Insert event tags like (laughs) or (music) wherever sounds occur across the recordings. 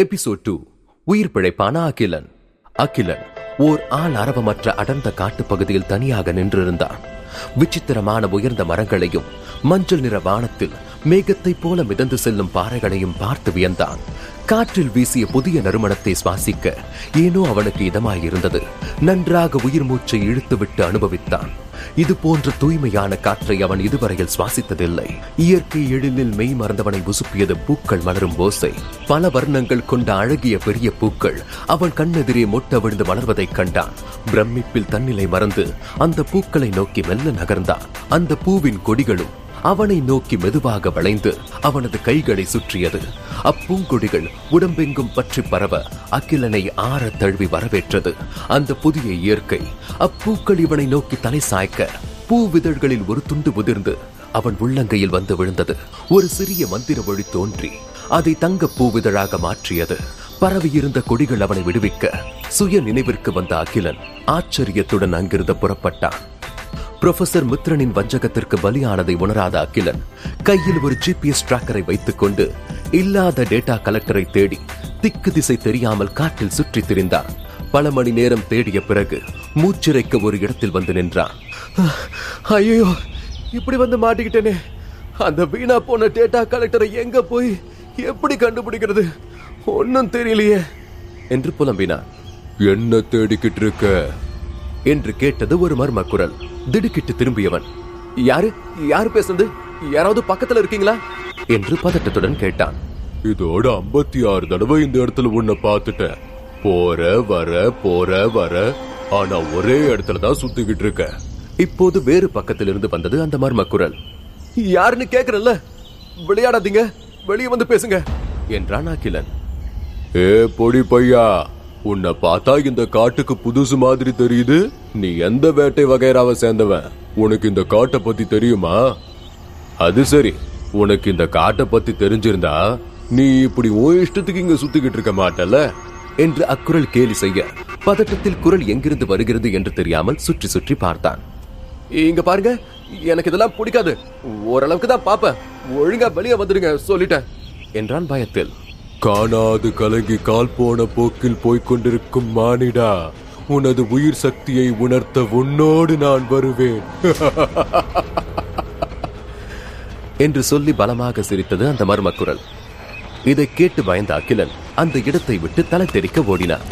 Episode two உயிர் பிழைப்பான அகிலன். அகிலன் ஓர் ஆள் அரவமற்ற அடர்ந்த காட்டுப் பகுதியில் தனியாக நின்றிருந்தான். விசித்திரமான உயர்ந்த மரங்களையும் மஞ்சள் நிற வானத்தில் மேகத்தைப் போல மிதந்து செல்லும் பாறைகளையும் பார்த்து வியந்தான். காற்றில் வீசிய புதிய நறுமணத்தை சுவாசிக்க ஏனோ அவனுக்கு இதமாயிருந்தது. நன்றாக உயிர் மூச்சை இழுத்துவிட்டு அனுபவித்தான். இது போன்ற தூய்மையான காற்றை அவன் இதுவரையில் சுவாசித்ததில்லை. இயற்கை எழிலில் மெய் மறந்தவனை உசுப்பியது பூக்கள் மலரும் ஓசை. பல வர்ணங்கள் கொண்ட அழகிய பெரிய பூக்கள் அவன் கண்ணெதிரே மொட்ட விழுந்து மலர்வதைக் கண்டான். பிரமிப்பில் தன்னிலை மறந்து அந்த பூக்களை நோக்கி மெல்ல நகர்ந்தான். அந்த பூவின் கொடிகளும் அவனை நோக்கி மெதுவாக வளைந்து அவனது கைகளை சுற்றியது. அப்பூங்கொடிகள் உடம்பெங்கும் பற்றி பரவ அகிலனை ஆற தழுவி வரவேற்றது. அந்த புதிய இயற்கை அப்பூக்கள் இவனை நோக்கி தலை சாய்க்க பூவிதழ்களில் ஒரு துண்டு உதிர்ந்து அவன் உள்ளங்கையில் வந்து விழுந்தது. ஒரு சிறிய மந்திர வழி தோன்றி அதை தங்க பூவிதழாக மாற்றியது. பரவியிருந்த கொடிகள் அவனை விடுவிக்க சுய நினைவிற்கு வந்த அகிலன் ஆச்சரியத்துடன் அங்கிருந்து புறப்பட்டான். புரொஃபசர் மித்ரனின் வஞ்சகத்திற்கு பலியானதை உணராத அகிலன் கையில் ஒரு ஜிபிஎஸ் டிராக்கரை வைத்துக் கொண்டு இல்லாத டேட்டா கலெக்டரை தேடி திக்கு திசை தெரியாமல் காட்டில் சுற்றித் திரிந்தான் பல மணி நேரம் தேடிய பிறகு மூச்சிறைக்க ஒரு இடத்தில் வந்து நின்றான் ஐயோ இப்படி வந்து மாட்டிக்கிட்டேனே அந்த வீணா போன டேட்டா கலெக்டரை எங்க போய் எப்படி கண்டுபிடிக்கிறது ஒன்னும் தெரியலையே என்று புலம்பினான் என்ன தேடிக்கிட்டு இருக்க என்று கேட்டது ஒரு மர்ம குரல் திடுக்கிட்டு திரும்பியவன். யாரு? யாரு பேசுறது யாராவது பக்கத்துல இருக்கீங்களா? என்று பதட்டத்துடன் கேட்டான். இதோட ஐம்பத்தி ஆறு தடவை இந்த இடத்துல உன்னை பார்த்துட்டேன். போற வர போற வர. ஆனா ஒரே இடத்துல தான் சுத்திக்கிட்டு இருக்க. இப்போது வேறு பக்கத்திலிருந்து வந்தது அந்த மர்ம குரல் யாருன்னு கேக்குறல்ல? விளையாடாதீங்க. வெளியே வந்து பேசுங்க என்றான் அகிலன். ஏ பொடி பையா உன்னை பார்த்தா இந்த காட்டுக்கு புதுசு மாதிரி தெரியுது. நீ எந்த வேட்டை வகைராவை சேர்ந்தவன்? உனக்கு இந்த காட்டை பத்தி தெரியுமா? அது சரி. உனக்கு இந்த காட்டை பத்தி தெரிஞ்சிருந்தா நீ இப்படி ஓ இஷ்டத்துக்கு இங்க சுத்திக்கிட்டு இருக்க மாட்டல என்று அக்குரல் கேலி செய்ய பதட்டத்தில் குரல் எங்கிருந்து வருகிறது என்று தெரியாமல் சுற்றி சுற்றி பார்த்தான். இங்க பாருங்க எனக்கு இதெல்லாம் பிடிக்காது. ஓரளவுக்கு தான் பாப்பேன் ஒழுங்கா வெளியே வந்துடுங்க சொல்லிட்டேன் என்றான் பயத்தில். காணாது கலங்கி கால் போன போக்கில் போய்கொண்டிருக்கும் மானிடா. உனது உயிர் சக்தியை உணர்த்த உன்னோடு நான் வருவேன். (laughs) என்று சொல்லி பலமாக சிரித்தது அந்த மர்மக்குரல். இதை கேட்டு பயந்த அகிலன் அந்த இடத்தை விட்டு தலை தெறிக்க ஓடினான்.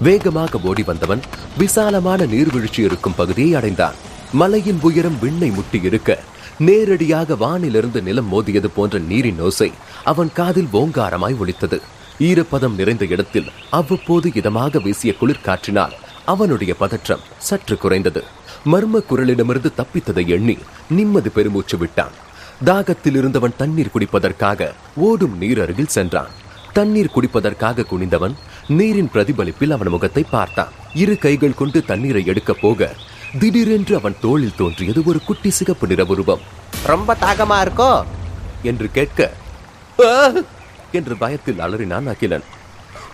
வேகமாக ஓடி வந்தவன் விசாலமான நீர்வீழ்ச்சி இருக்கும் பகுதியை அடைந்தான். மலையின் உயரம் விண்ணை முட்டி இருக்க நேரடியாக வானிலிருந்து நிலம் மோதியது போன்ற நீரின் ஓசை அவன் காதில் ஓங்காரமாய் ஒலித்தது. ஈரப்பதம் நிறைந்த இடத்தில் அவ்வப்போது இதமாக வீசிய குளிர்காற்றினால் அவனுடைய பதற்றம் சற்று குறைந்தது. மர்ம குரலிடமிருந்து தப்பித்ததை எண்ணி நிம்மதி பெருமூச்சு விட்டான். தாகத்தில் இருந்தவன் தண்ணீர் குடிப்பதற்காக ஓடும் நீர் அருகில் சென்றான். தண்ணீர் குடிப்பதற்காக குனிந்தவன் நீரின் பிரதிபலிப்பில் அவன் முகத்தை பார்த்தான். இரு கைகள் கொண்டு தண்ணீரை எடுக்க போக திடீரென்று அவன் தோளில் தோன்றியது ஒரு குட்டி சிகப்பு நிற உருவம். ரொம்ப தாகமா இருக்கோ? என்று கேட்க! என்று பயத்தில் அலறினான் அகிலன்.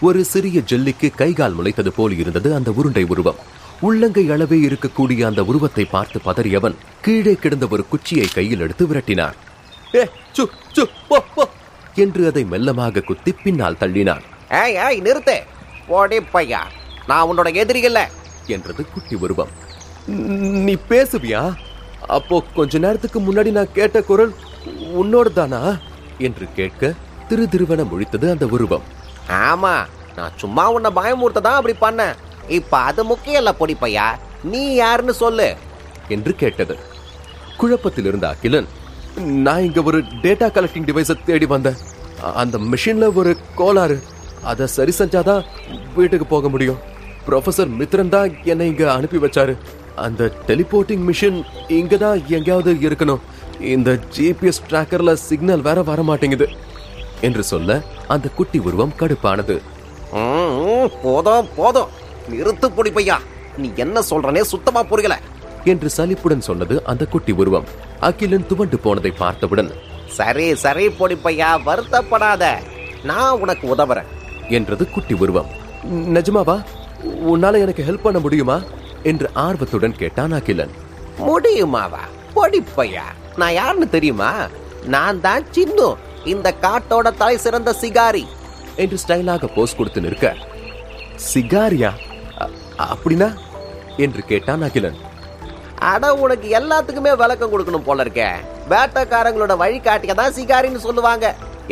ஒரு சிறிய ஜெல்லிக்கு கைகால் முளைத்தது போல் இருந்தது அந்த உருண்டை உருவம். உள்ளங்கை அளவே இருக்கக்கூடிய அந்த உருவத்தை பார்த்து பதறியவன் கீழே கிடந்த ஒரு குச்சியை கையில் எடுத்து விரட்டினான்! என்று அதை மெல்லமாக குத்தி பின்னால் தள்ளினான். ஏய் ஏய் நிறுத்து! ஓடி பையா! நான் உன்னோட எதிரி இல்ல! என்றது குட்டி உருவம். நீ பேசுவியா? அப்போ கொஞ்ச நேரத்துக்கு முன்னாடி நான் கேட்ட குரல் உன்னோட தானா என்று கேட்க திரு திருவன முழித்தது அந்த உருவம். ஆமா நான் சும்மா உன்னை பயமுறுத்த தான் அப்படி பண்ணேன். இப்ப அது முக்கியம் இல்ல பொடி பையா. நீ யாருன்னு சொல்லு. என்று கேட்டது. குழப்பத்தில் இருந்த அகிலன் நான் இங்க ஒரு டேட்டா கலெக்டிங் டிவைஸை தேடி வந்தேன். அந்த மிஷின்ல ஒரு கோளாறு. அதை சரி செஞ்சாதான் வீட்டுக்கு போக முடியும். ப்ரொஃபசர் மித்ரன் தான் என்னை இங்க அனுப்பி வச்சாரு. அந்த டெலிபோர்ட்டிங் மிஷின் இங்க தான் எங்கேயாவது இருக்கணும். இந்த ஜிபிஎஸ் டிராக்கர்ல சிக்னல் வேற வர மாட்டேங்குது. என்று சொல்ல அந்த குட்டி உருவம் கடுப்பானது. போதும் போதும். நிறுத்து பையா. நீ என்ன சொல்றனே சுத்தமா புரியல. என்று சலிப்புடன் சொன்னது அந்த குட்டி உருவம். அகிலன் துவண்டு போனதை பார்த்தவுடன் சரி சரி பொடி பையா வருத்தப்படாத. நான் உனக்கு உதவுறேன். என்றது குட்டி உருவம். நிஜமாவா? உன்னால எனக்கு ஹெல்ப் பண்ண முடியுமா? என்று ஆர்வத்துடன் கேட்டான் அகிலன். முடியுமாவா? பொடி பையா. நான் யாருன்னு தெரியுமா? நான் தான் சின்னு இந்த காட்டோட தலை சிறந்த சிகாரி. என்று ஸ்டைலாக போஸ் கொடுத்து நிற்க சிகாரியா? அப்படின்னா? என்று கேட்டான் அகிலன். அட உனக்கு எல்லாத்துக்குமே விளக்கம் கொடுக்கணும் போல இருக்க. வேட்டைக்காரங்களோட வழிகாட்டிய தான் சிகாரின்னு சொல்லுவாங்க.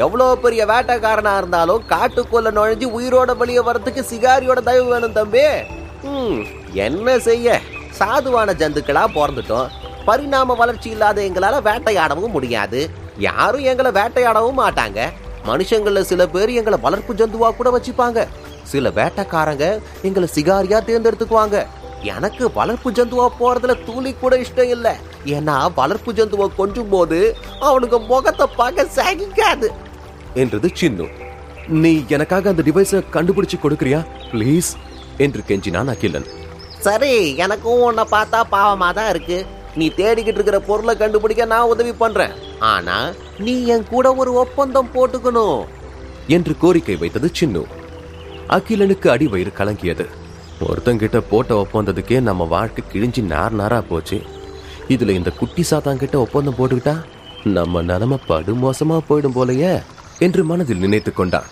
எவ்வளவு பெரிய வேட்டைக்காரனா இருந்தாலும் காட்டுக்குள்ள நுழைஞ்சு உயிரோட வெளியே வரதுக்கு சிகாரியோட தயவு வேணும் தம்பி. என்ன செய்ய? சாதுவான ஜந்துக்களா பிறந்துட்டோம். பரிணாம வளர்ச்சி இல்லாத எங்களால வேட்டையாடவும் முடியாது. யாரும் எங்களை வேட்டையாடவும் மாட்டாங்க. மனுஷங்கள சில பேர் எங்களை வளர்ப்பு ஜந்துவா கூட வச்சுப்பாங்க. சில வேட்டைக்காரங்க எங்களை சிகாரியா தேர்ந்தெடுத்துக்குவாங்க. எனக்கு வளர்ப்பு ஜந்துவா போறதுல துளி கூட இஷ்டம் இல்ல. ஏன்னா வளர்ப்பு ஜந்துவை கொஞ்சும் போது அவனுக்கு முகத்தை பார்க்க சகிக்காது. என்றது சின்னு. நீ எனக்காக அந்த டிவைஸை கண்டுபிடிச்சு கொடுக்குறியா? ப்ளீஸ் என்று கெஞ்சினான் அகிலன். சரி எனக்கும் உன்னை பார்த்தா பாவமா தான் இருக்கு. நீ தேடிக்கிட்டு இருக்கிற பொருளை கண்டுபிடிக்க நான் உதவி பண்றேன். ஆனா நீ என் கூட ஒரு ஒப்பந்தம் போட்டுக்கணும். என்று கோரிக்கை வைத்தது சின்னு. அகிலனுக்கு அடி வயிறு கலங்கியது. ஒருத்தங்கிட்ட போட்ட ஒப்பந்தத்துக்கே நம்ம வாழ்க்கை கிழிஞ்சு நார் நாரா போச்சு. இதுல இந்த குட்டி சாத்தாங்கிட்ட ஒப்பந்தம் போட்டுக்கிட்டா நம்ம நிலைமை படு மோசமா போயிடும் போலயே என்று மனதில் நினைத்துக் கொண்டான்.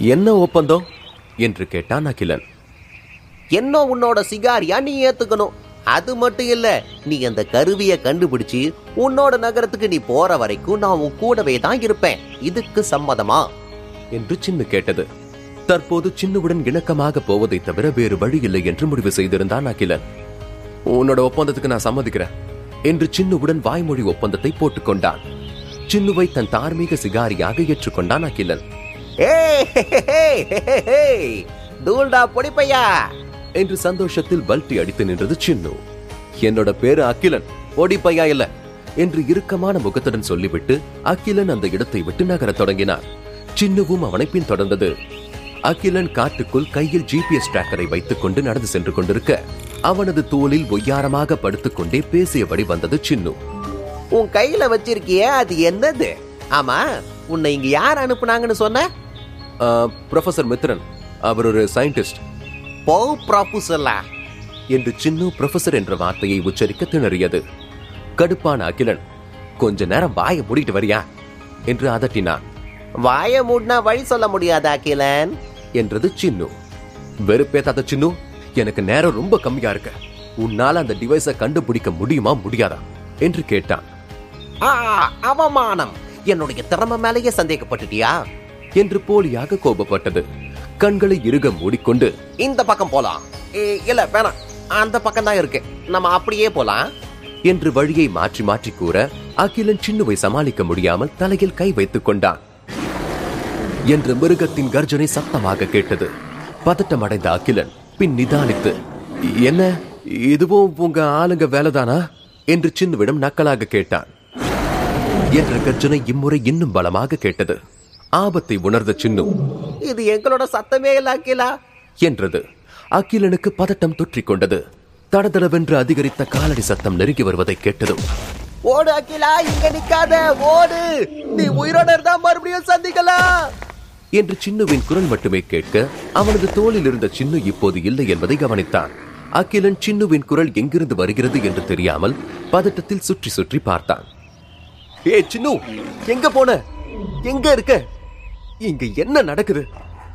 என்ன ஒப்பந்தம்? என்று கேட்டான் அகிலன். என்ன உன்னோட சிகாரியா நீ ஏத்துக்கணும். அது மட்டும் இல்ல நீ அந்த கருவியை கண்டுபிடிச்சு உன்னோட நகரத்துக்கு நீ போற வரைக்கும் நான் உன் கூடவே தான் இருப்பேன். இதுக்கு சம்மதமா? என்று சின்னு கேட்டது. தற்போது சின்னுவுடன் இணக்கமாக போவதை தவிர வேறு வழி இல்லை என்று முடிவு செய்திருந்தான் அகிலன். உன்னோட ஒப்பந்தத்துக்கு நான் சம்மதிக்கிறேன் என்று சின்னுவுடன் வாய்மொழி ஒப்பந்தத்தை போட்டுக் கொண்டான் சின்னுவை தன் தார்மீக சிகாரியாக ஏற்றுக்கொண்டான் அகிலன். ஏய் தூள்டா பொடிப்பையா? என்று சந்தோஷத்தில் பல்ட்டி அடித்து நின்றது சின்னு. என்னோட பேரு அகிலன். ஓடிப்பையா இல்ல. என்று இறுக்கமான முகத்துடன் சொல்லிவிட்டு அகிலன் அந்த இடத்தை விட்டு நகரத் தொடங்கினான் சின்னுவும் அவனை பின்தொடர்ந்தது அகிலன் காட்டுக்குள் கையில் ஜிபிஎஸ் டிராக்கரை வைத்துக் கொண்டு நடந்து சென்று கொண்டிருக்க அவனது தோளில் ஒய்யாரமாக படுத்துக்கொண்டே பேசியபடி வந்தது சின்னு. உன் கையில வச்சிருக்கியே அது என்னது? ஆமா உன்னை இங்க யார் அனுப்புனாங்கன்னு சொன்ன? ப்ரொஃபசர் மித்ரன். அவர் ஒரு சயின்டிஸ்ட் போ ப்ராபுசல்லா என்று சின்னு ப்ரொஃபசர் என்ற வார்த்தையை உச்சரிக்க திணறியது. கடுப்பான அகிலன் கொஞ்ச நேரம் வாயை மூடிட்டு வரியா? என்று அதட்டினான். வாய மூடினா வழி சொல்ல முடியாதா அகிலன்? என்றது சின்னு. வெறுப்பேத்தாத சின்னு எனக்கு நேரம் ரொம்ப கம்மியா இருக்கு. உன்னால அந்த டிவைஸை கண்டுபிடிக்க முடியுமா முடியாதா? என்று கேட்டான். ஆ அவமானம். என்னுடைய திறமை மேலேயே சந்தேகப்பட்டுட்டியா? என்று போலியாக கோபப்பட்டது. கண்களை இறுக மூடிக்கொண்டு இந்த பக்கம் போலாம். இல்ல வேணாம். அந்த பக்கம் தான் இருக்கு. நம்ம அப்படியே போலாம். என்று வழியை மாற்றி மாற்றி கூற அகிலன் சின்னுவை சமாளிக்க முடியாமல் தலையில் கை வைத்துக் கொண்டான். என்று மிருகத்தின் கர்ஜனை சத்தமாக கேட்டது. பதட்டம் அடைந்த அகிலன் பின் நிதானித்து என்ன? இதுவும் உங்க ஆளுங்க வேலைதானா? என்று சின்னுவிடம் நக்கலாக கேட்டான். என்ற கர்ஜனை இம்முறை இன்னும் பலமாக கேட்டது. ஆபத்தை உணர்ந்த சின்னு. இது எங்களோட சத்தமே இல்ல அகிலா. என்றது. அகிலனுக்கு பதட்டம் தொற்றிக் கொண்டது தடதடவென்று அதிகரித்த காலடி சத்தம் நெருங்கி வருவதை கேட்டதும். ஓடு அகிலா இங்க நிக்காத ஓடு. நீ உயிரோட இருந்தா மறுபடியும் சந்திக்கலாம். என்று சின்னுவின் குரல் மட்டுமே கேட்க அவனது தோளில் இருந்த சின்னு இப்போது இல்லை என்பதை கவனித்தான். அகிலன் சின்னுவின் குரல் எங்கிருந்து வருகிறது என்று தெரியாமல் பதட்டத்தில் சுற்றி சுற்றி பார்த்தான். ஏ சின்னு எங்க போன? எங்க இருக்க? இங்க என்ன நடக்குது?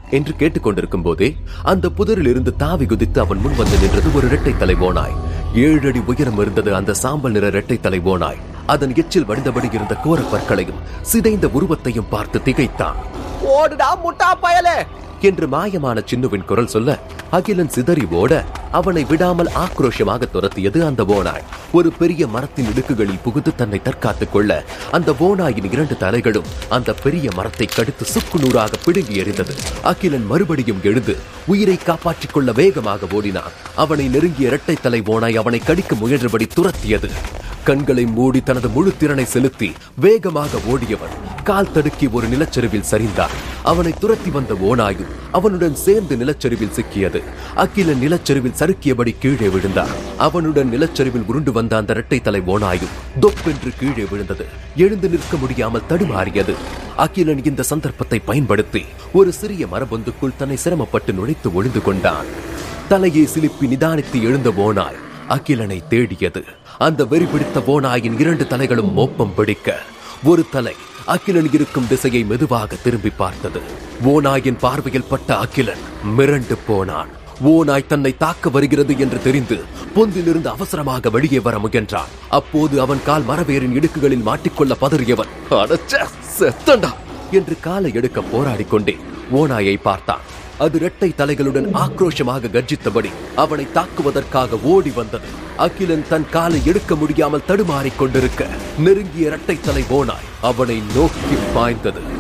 என்று கேட்டுக்கொண்டிருக்கும் போதே அந்த புதரில் இருந்து தாவி குதித்து அவன் முன் வந்து நின்றது ஒரு இரட்டை தலை ஓனாய் ஏழு அடி உயரம் இருந்தது அந்த சாம்பல் நிற இரட்டை தலை ஓனாய் அதன் எச்சில் வடிந்தபடி இருந்த கோர பற்களையும் சிதைந்த உருவத்தையும் பார்த்து திகைத்தான். ஓடுடா முட்டா பயலே. என்று மாயமான சின்னுவின் குரல் சொல்ல அகிலன் சிதறி ஓட அவனை விடாமல் ஆக்ரோஷமாக துரத்தியது அந்த ஓனாய் ஒரு பெரிய மரத்தின் இடுக்குகளில் புகுந்து தன்னை தற்காத்துக் கொள்ள அந்த ஓனாயின் இரண்டு தலைகளும் அந்த பெரிய மரத்தை கடித்து சுக்கு நூறாக பிடுங்கி எறிந்தது. அகிலன் மறுபடியும் எழுந்து உயிரை காப்பாற்றிக் கொள்ள வேகமாக ஓடினான். அவனை நெருங்கிய இரட்டை தலை ஓனாய் அவனை கடிக்க முயன்றபடி துரத்தியது. கண்களை மூடி தனது முழு திறனை செலுத்தி வேகமாக ஓடியவன் கால் தடுக்கி ஒரு நிலச்சரிவில் சரிந்தான் அவனை துரத்தி வந்த ஓநாயும் அவனுடன் சேர்ந்து நிலச்சரிவில் சிக்கியது. அகில நிலச்சரிவில் சறுக்கியபடி கீழே விழுந்தான். அவனுடன் நிலச்சரிவில் உருண்டு வந்த அந்த இரட்டை தலை ஓனாயும் தொப்பென்று கீழே விழுந்தது. எழுந்து நிற்க முடியாமல் தடுமாறியது. அகிலன் இந்த சந்தர்ப்பத்தை பயன்படுத்தி ஒரு சிறிய மரபொந்துக்குள் தன்னை சிரமப்பட்டு நுழைத்து ஒழிந்து கொண்டான். தலையை சிலிப்பி நிதானித்து எழுந்த ஓனாய் அகிலனை தேடியது. அந்த வெறி பிடித்த ஓனாயின் இரண்டு தலைகளும் மோப்பம் பிடிக்க ஒரு தலை அகிலன் இருக்கும் திசையை மெதுவாக திரும்பி பார்த்தது. ஓநாயின் பார்வையில் பட்ட அகிலன் மிரண்டு போனான். ஓநாய் தன்னை தாக்க வருகிறது என்று தெரிந்து பொந்திலிருந்து அவசரமாக வெளியே வர முயன்றான். அப்போது அவன் கால் மரவேரின் இடுக்குகளில் மாட்டிக்கொள்ள பதறியவன் செத்தண்டா! என்று காலை எடுக்க போராடிக் கொண்டே ஓநாயை பார்த்தான். அது இரட்டை தலைகளுடன் ஆக்ரோஷமாக கர்ஜித்தபடி அவனை தாக்குவதற்காக ஓடி வந்தது. அகிலன் தன் காலை எடுக்க முடியாமல் தடுமாறிக் கொண்டிருக்க நெருங்கிய இரட்டை தலை போனாய். அவனை நோக்கி பாய்ந்தது.